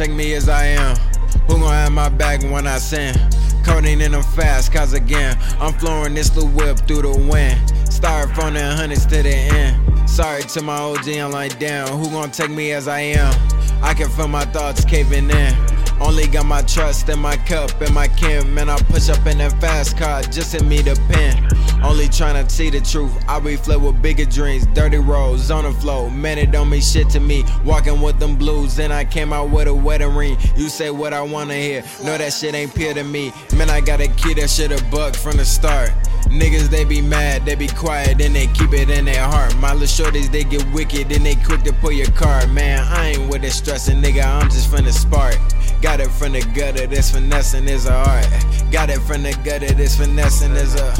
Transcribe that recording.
take me as I am? Who gon' have my back when I sin? Codeine in them fast, cause again, I'm flooring this little whip through the wind. Start from the hundreds to the end. Sorry to my OG, I'm like, damn, who gon' take me as I am? I can feel my thoughts caving in. Only got my trust in my cup and my kin. Man, I push up in that fast car just hit me the pen. Only tryna see the truth. I reflect with bigger dreams, dirty roads on the floor. Man, it don't mean shit to me. Walking with them blues, then I came out with a wedding ring. You say what I wanna hear. No, that shit ain't peer to me. Man, I got a key that shit a buck from the start. Niggas, they be mad, they be quiet, then they keep it in their heart. My little shorties, they get wicked, then they quick to pull your card. Man, I ain't with it stressing, nigga, I'm just finna spark. Got it from the gutter, this finessing is a art. Got it from the gutter, this finessing. Is a